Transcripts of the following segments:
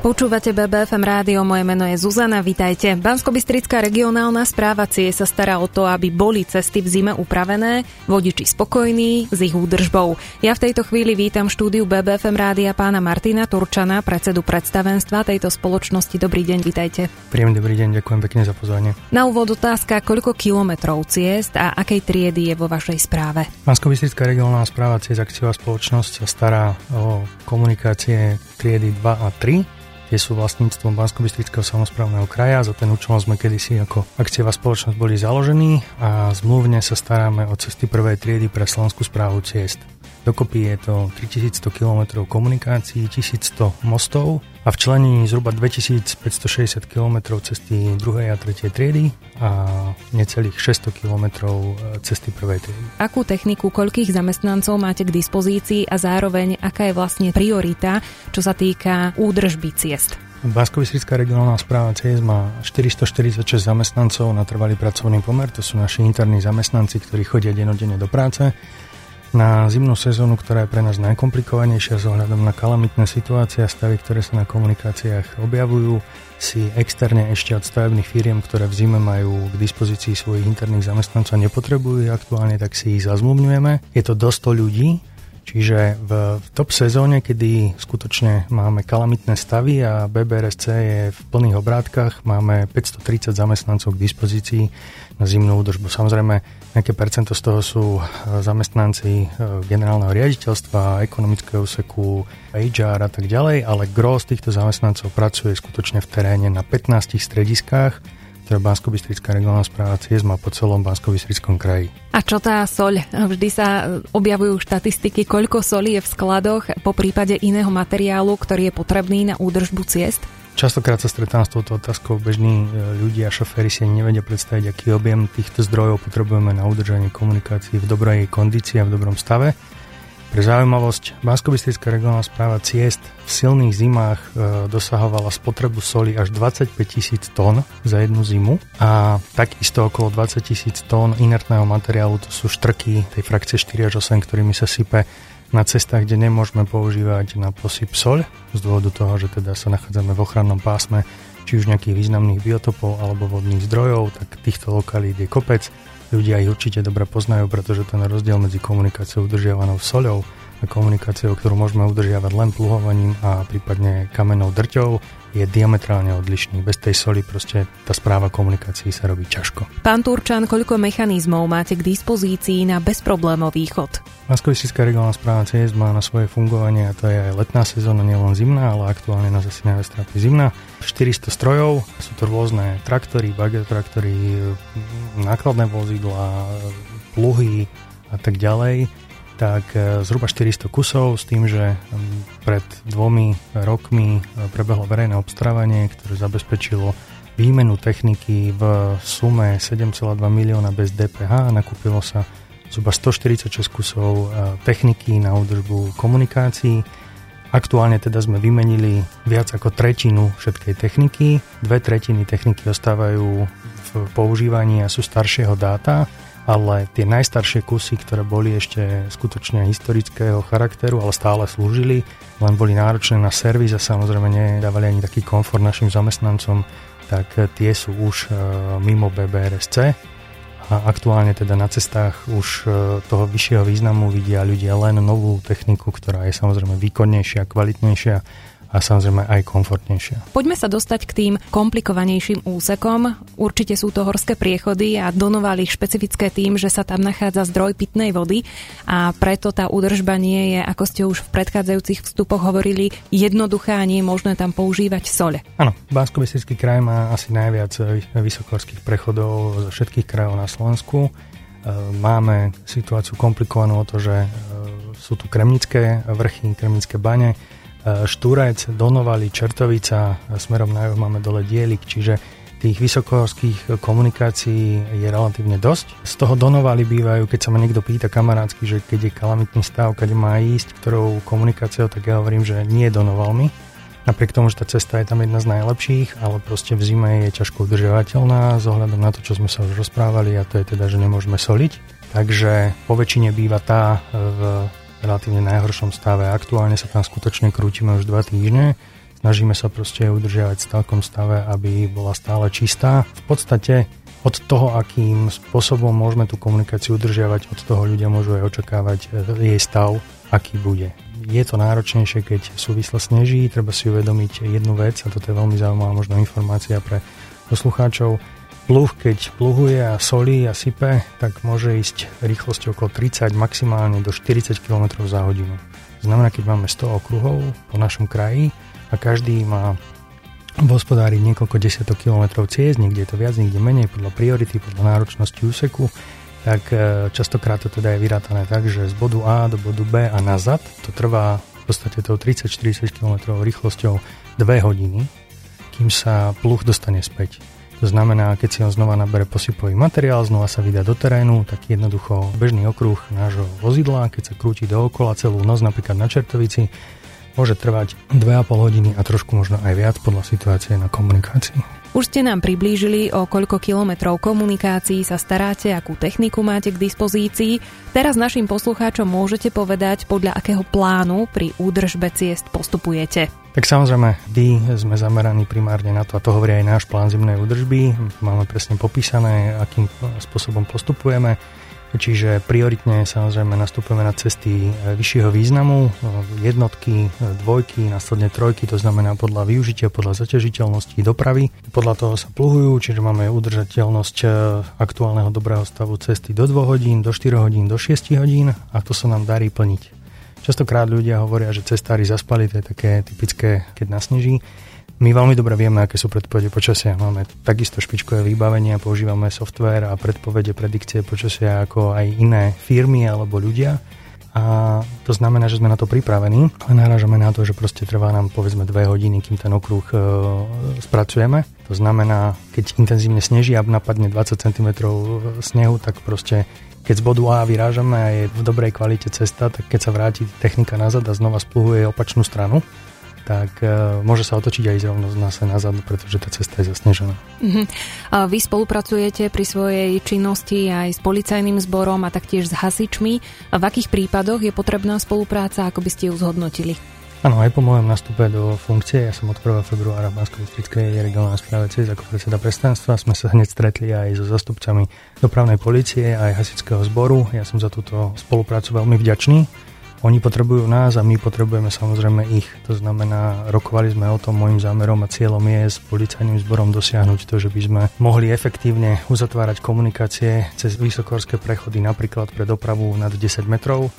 Počúvate BBFM rádio, moje meno je Zuzana, vitajte. Banskobystrická regionálna správa CIE sa stará o to, aby boli cesty v zime upravené, vodiči spokojní s ich údržbou. Ja v tejto chvíli vítam štúdiu BBFM rádia pána Martina Turčana, predsedu predstavenstva tejto spoločnosti. Dobrý deň, vitajte. Príjemný dobrý deň, ďakujem pekne za pozvanie. Na úvod otázka, koľko kilometrov ciest a akej triedy je vo vašej správe? Banskobystrická regionálna správa CIE akciová spoločnosť sa stará o komunikácie triedy 2 a 3 tie sú vlastníctvom bansko samozprávneho kraja. Za ten účel sme kedysi ako akciová spoločnosť boli založení a zmluvne sa staráme o cesty prvej triedy pre Slovenskú správu ciest. Dokopy je to 3100 km komunikácií, 1100 mostov a v členení zhruba 2560 km cesty druhej a tretej triedy a necelých 600 km cesty prvej triedy. Akú techniku, koľkých zamestnancov máte k dispozícii a zároveň aká je vlastne priorita, čo sa týka údržby ciest? bansko regionálna správa CS má 446 zamestnancov na trvalý pracovný pomer, to sú naši interní zamestnanci, ktorí chodia denodene do práce na zimnú sezónu, ktorá je pre nás najkomplikovanejšia z ohľadom na kalamitné situácie a stavy, ktoré sa na komunikáciách objavujú, si externe ešte od stavebných firiem, ktoré v zime majú k dispozícii svojich interných zamestnancov nepotrebujú aktuálne, tak si ich zazmluvňujeme. Je to dosť ľudí, Čiže v, top sezóne, kedy skutočne máme kalamitné stavy a BBRSC je v plných obrátkach, máme 530 zamestnancov k dispozícii na zimnú údržbu. Samozrejme, nejaké percento z toho sú e, zamestnanci e, generálneho riaditeľstva, ekonomického úseku, HR a tak ďalej, ale gros týchto zamestnancov pracuje skutočne v teréne na 15 strediskách, ktoré bansko regionálna správa CIES má po celom bansko kraji. A čo tá soľ? Vždy sa objavujú štatistiky, koľko soli je v skladoch po prípade iného materiálu, ktorý je potrebný na údržbu ciest? Častokrát sa stretám s touto otázkou. Bežní e, ľudia a šoféry si nevedia predstaviť, aký objem týchto zdrojov potrebujeme na udržanie komunikácií v dobrej kondícii a v dobrom stave. Pre zaujímavosť, bansko regionálna správa ciest v silných zimách e, dosahovala spotrebu soli až 25 tisíc tón za jednu zimu a takisto okolo 20 tisíc tón inertného materiálu, to sú štrky tej frakcie 4 až 8, ktorými sa sype na cestách, kde nemôžeme používať na posyp soľ z dôvodu toho, že teda sa nachádzame v ochrannom pásme či už nejakých významných biotopov alebo vodných zdrojov, tak týchto lokalít je kopec Ľudia ich určite dobre poznajú, pretože ten rozdiel medzi komunikáciou udržiavanou soľou komunikáciou, ktorú môžeme udržiavať len pluhovaním a prípadne kamenou drťou, je diametrálne odlišný. Bez tej soli proste tá správa komunikácií sa robí ťažko. Pán Turčan, koľko mechanizmov máte k dispozícii na bezproblémový chod? Maskovická regionálna správa CS má na svoje fungovanie a to je aj letná sezóna, nielen zimná, ale aktuálne na zase najviac zimná. 400 strojov, sú to rôzne traktory, baget traktory, nákladné vozidla, pluhy a tak ďalej tak e, zhruba 400 kusov s tým, že pred dvomi rokmi e, prebehlo verejné obstarávanie, ktoré zabezpečilo výmenu techniky v sume 7,2 milióna bez DPH a nakúpilo sa zhruba 146 kusov e, techniky na údržbu komunikácií. Aktuálne teda sme vymenili viac ako tretinu všetkej techniky. Dve tretiny techniky ostávajú v používaní a sú staršieho dáta ale tie najstaršie kusy, ktoré boli ešte skutočne historického charakteru, ale stále slúžili, len boli náročné na servis a samozrejme nedávali ani taký komfort našim zamestnancom, tak tie sú už e, mimo BBRSC a aktuálne teda na cestách už e, toho vyššieho významu vidia ľudia len novú techniku, ktorá je samozrejme výkonnejšia, kvalitnejšia a samozrejme aj komfortnejšia. Poďme sa dostať k tým komplikovanejším úsekom. Určite sú to horské priechody a donovali špecifické tým, že sa tam nachádza zdroj pitnej vody a preto tá údržba nie je, ako ste už v predchádzajúcich vstupoch hovorili, jednoduchá a nie je možné tam používať sole. Áno, bansko kraj má asi najviac vysokorských prechodov zo všetkých krajov na Slovensku. E, máme situáciu komplikovanú o to, že e, sú tu kremnické vrchy, kremnické bane, Štúrec, Donovali, Čertovica, smerom na juh máme dole Dielik, čiže tých vysokohorských komunikácií je relatívne dosť. Z toho Donovali bývajú, keď sa ma niekto pýta kamarátsky, že keď je kalamitný stav, keď má ísť, ktorou komunikáciou, tak ja hovorím, že nie Donovalmi, Napriek tomu, že tá cesta je tam jedna z najlepších, ale proste v zime je ťažko udržiavateľná z ohľadom na to, čo sme sa už rozprávali a to je teda, že nemôžeme soliť. Takže po väčšine býva tá v relatívne najhoršom stave. Aktuálne sa tam skutočne krútime už dva týždne. Snažíme sa proste udržiavať v takom stave, aby bola stále čistá. V podstate od toho, akým spôsobom môžeme tú komunikáciu udržiavať, od toho ľudia môžu aj očakávať eh, jej stav, aký bude je to náročnejšie, keď súvisle sneží, treba si uvedomiť jednu vec a toto je veľmi zaujímavá možno informácia pre poslucháčov. Pluh, keď pluhuje a solí a sype, tak môže ísť rýchlosťou okolo 30, maximálne do 40 km za hodinu. Znamená, keď máme 100 okruhov po našom kraji a každý má v hospodári niekoľko desiatok kilometrov ciest, niekde je to viac, niekde menej, podľa priority, podľa náročnosti úseku, tak e, častokrát to teda je vyrátané tak, že z bodu A do bodu B a nazad to trvá v podstate tou 30-40 km rýchlosťou 2 hodiny, kým sa pluch dostane späť. To znamená, keď si on znova nabere posypový materiál, znova sa vydá do terénu, tak jednoducho bežný okruh nášho vozidla, keď sa krúti dookola celú noc, napríklad na Čertovici, môže trvať 2,5 hodiny a trošku možno aj viac podľa situácie na komunikácii. Už ste nám priblížili, o koľko kilometrov komunikácií sa staráte, akú techniku máte k dispozícii. Teraz našim poslucháčom môžete povedať, podľa akého plánu pri údržbe ciest postupujete. Tak samozrejme, vždy sme zameraní primárne na to, a to hovorí aj náš plán zimnej údržby. Máme presne popísané, akým spôsobom postupujeme. Čiže prioritne samozrejme nastupujeme na cesty e, vyššieho významu, e, jednotky, e, dvojky, následne trojky, to znamená podľa využitia, podľa zaťažiteľnosti dopravy. Podľa toho sa pluhujú, čiže máme udržateľnosť aktuálneho dobrého stavu cesty do 2 hodín, do 4 hodín, do 6 hodín a to sa nám darí plniť. Častokrát ľudia hovoria, že cestári zaspali, to je také typické, keď nasneží. My veľmi dobre vieme, aké sú predpovede počasia. Máme takisto špičkové vybavenie, používame software a predpovede, predikcie počasia ako aj iné firmy alebo ľudia. A to znamená, že sme na to pripravení, ale narážame na to, že proste trvá nám povedzme dve hodiny, kým ten okruh e, spracujeme. To znamená, keď intenzívne sneží a napadne 20 cm snehu, tak proste keď z bodu A vyrážame a je v dobrej kvalite cesta, tak keď sa vráti technika nazad a znova spluhuje opačnú stranu, tak uh, môže sa otočiť aj rovno zase nazad, pretože tá cesta je zasnežená. Uh-huh. A vy spolupracujete pri svojej činnosti aj s policajným zborom a taktiež s hasičmi. A v akých prípadoch je potrebná spolupráca, ako by ste ju zhodnotili? Áno, aj po mojom nastupe do funkcie, ja som od 1. februára v bansko regionálnej správe CIS ako predseda predstavenstva, sme sa hneď stretli aj so zastupcami dopravnej policie aj hasičského zboru. Ja som za túto spoluprácu veľmi vďačný oni potrebujú nás a my potrebujeme samozrejme ich. To znamená, rokovali sme o tom, môjim zámerom a cieľom je s policajným zborom dosiahnuť to, že by sme mohli efektívne uzatvárať komunikácie cez vysokorské prechody napríklad pre dopravu nad 10 metrov,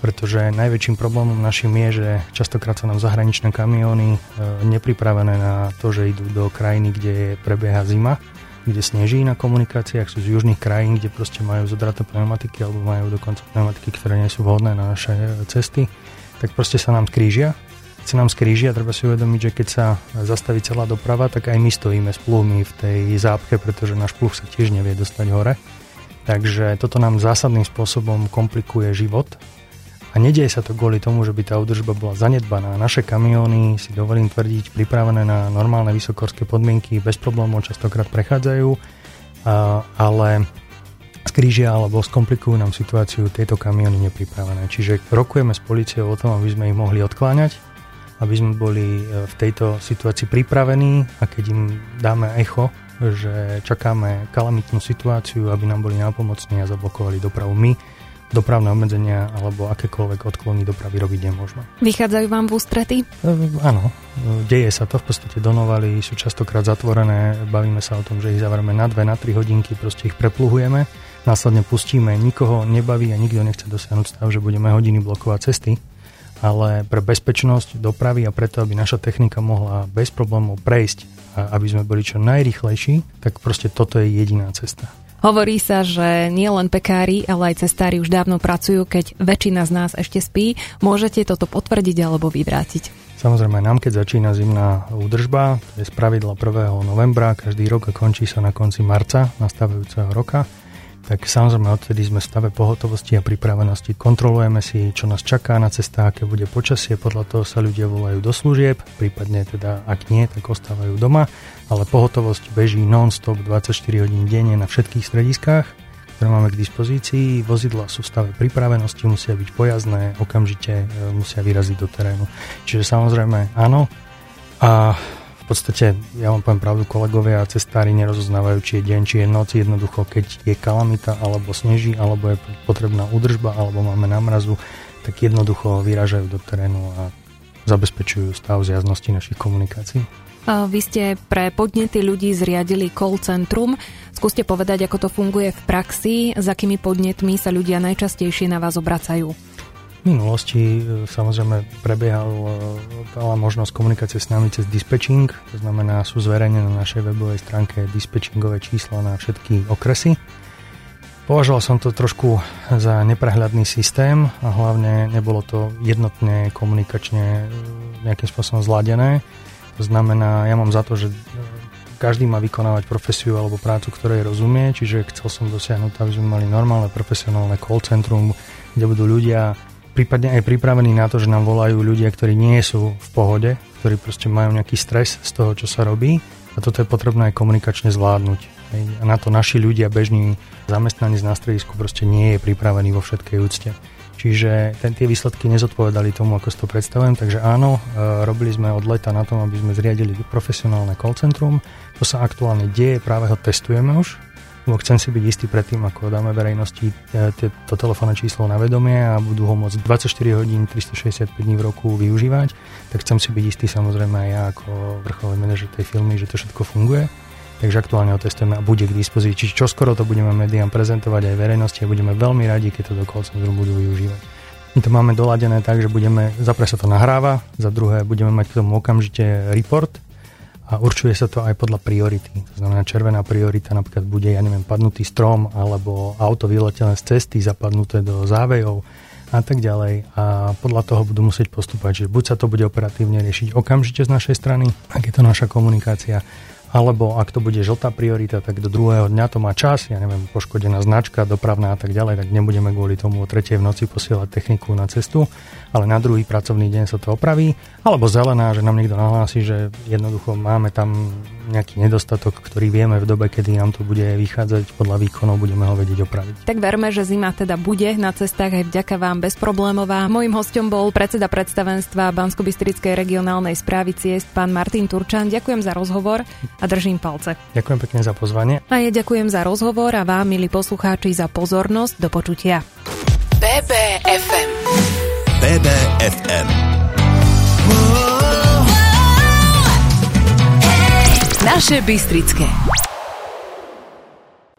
pretože najväčším problémom našim je, že častokrát sa nám zahraničné kamióny e, nepripravené na to, že idú do krajiny, kde prebieha zima kde sneží na komunikáciách, sú z južných krajín, kde proste majú zodraté pneumatiky alebo majú dokonca pneumatiky, ktoré nie sú vhodné na naše cesty, tak proste sa nám skrížia. Keď sa nám skrížia, treba si uvedomiť, že keď sa zastaví celá doprava, tak aj my stojíme s pluhmi v tej zápche, pretože náš pluh sa tiež nevie dostať hore. Takže toto nám zásadným spôsobom komplikuje život a nedieje sa to kvôli tomu, že by tá údržba bola zanedbaná. Naše kamióny, si dovolím tvrdiť, pripravené na normálne vysokorské podmienky, bez problémov častokrát prechádzajú, ale skrížia alebo skomplikujú nám situáciu tieto kamióny nepripravené. Čiže rokujeme s policiou o tom, aby sme ich mohli odkláňať, aby sme boli e, v tejto situácii pripravení a keď im dáme echo, že čakáme kalamitnú situáciu, aby nám boli nápomocní a zablokovali dopravu my, dopravné obmedzenia alebo akékoľvek odklony dopravy robiť nemôžeme. Vychádzajú vám v ústrety? E, áno, deje sa to, v podstate donovali sú častokrát zatvorené, bavíme sa o tom, že ich zavrieme na 2, na 3 hodinky, proste ich prepluhujeme, následne pustíme, nikoho nebaví a nikto nechce dosiahnuť stav, že budeme hodiny blokovať cesty, ale pre bezpečnosť dopravy a preto, aby naša technika mohla bez problémov prejsť a aby sme boli čo najrychlejší, tak proste toto je jediná cesta. Hovorí sa, že nie len pekári, ale aj cestári už dávno pracujú, keď väčšina z nás ešte spí. Môžete toto potvrdiť alebo vyvrátiť? Samozrejme, nám keď začína zimná údržba, to je z pravidla 1. novembra každý rok a končí sa na konci marca nastavujúceho roka, tak samozrejme odtedy sme v stave pohotovosti a pripravenosti. Kontrolujeme si, čo nás čaká na cestách, aké bude počasie, podľa toho sa ľudia volajú do služieb, prípadne teda ak nie, tak ostávajú doma, ale pohotovosť beží non-stop 24 hodín denne na všetkých strediskách, ktoré máme k dispozícii. Vozidla sú v stave pripravenosti, musia byť pojazdné, okamžite e, musia vyraziť do terénu. Čiže samozrejme áno. A podstate, ja vám poviem pravdu, kolegovia a cestári nerozoznávajú, či je deň, či je noc. Jednoducho, keď je kalamita, alebo sneží, alebo je potrebná údržba, alebo máme námrazu, tak jednoducho vyražajú do terénu a zabezpečujú stav zjaznosti našich komunikácií. Vy ste pre podnety ľudí zriadili call centrum. Skúste povedať, ako to funguje v praxi, s akými podnetmi sa ľudia najčastejšie na vás obracajú. V minulosti e, samozrejme prebiehal veľa e, možnosť komunikácie s nami cez dispečing, to znamená sú zverejnené na našej webovej stránke dispečingové čísla na všetky okresy. Považoval som to trošku za neprehľadný systém a hlavne nebolo to jednotne komunikačne e, nejakým spôsobom zladené. To znamená, ja mám za to, že každý má vykonávať profesiu alebo prácu, ktorej rozumie, čiže chcel som dosiahnuť, aby sme mali normálne profesionálne call centrum, kde budú ľudia prípadne aj pripravení na to, že nám volajú ľudia, ktorí nie sú v pohode, ktorí proste majú nejaký stres z toho, čo sa robí a toto je potrebné aj komunikačne zvládnuť. A na to naši ľudia, bežní zamestnanec na stredisku proste nie je pripravený vo všetkej úcte. Čiže ten, tie výsledky nezodpovedali tomu, ako si to predstavujem, takže áno, e, robili sme od leta na tom, aby sme zriadili profesionálne call centrum. To sa aktuálne deje, práve ho testujeme už, lebo chcem si byť istý predtým, ako dáme verejnosti e, to telefónne číslo na vedomie a budú ho môcť 24 hodín, 365 dní v roku využívať, tak chcem si byť istý samozrejme aj ja ako vrcholný manažer tej firmy, že to všetko funguje. Takže aktuálne ho testujeme a bude k dispozícii. Čiže čoskoro to budeme médiám prezentovať aj verejnosti a budeme veľmi radi, keď to do call centrum budú využívať. My to máme doladené tak, že budeme, za sa to nahráva, za druhé budeme mať k tomu okamžite report, a určuje sa to aj podľa priority. To znamená, červená priorita napríklad bude, ja neviem, padnutý strom alebo auto vyletené z cesty, zapadnuté do závejov a tak ďalej. A podľa toho budú musieť postupovať, že buď sa to bude operatívne riešiť okamžite z našej strany, ak je to naša komunikácia, alebo ak to bude žltá priorita, tak do druhého dňa to má čas, ja neviem, poškodená značka, dopravná a tak ďalej, tak nebudeme kvôli tomu o tretej v noci posielať techniku na cestu, ale na druhý pracovný deň sa to opraví, alebo zelená, že nám niekto nahlási, že jednoducho máme tam nejaký nedostatok, ktorý vieme v dobe, kedy nám to bude vychádzať podľa výkonov, budeme ho vedieť opraviť. Tak verme, že zima teda bude na cestách aj vďaka vám bezproblémová. Mojím hostom bol predseda predstavenstva bansko regionálnej správy ciest, pán Martin Turčan. Ďakujem za rozhovor a držím palce. Ďakujem pekne za pozvanie. A ja ďakujem za rozhovor a vám, milí poslucháči, za pozornosť. Do počutia. BBFM. BBFM. Naše Bystrické.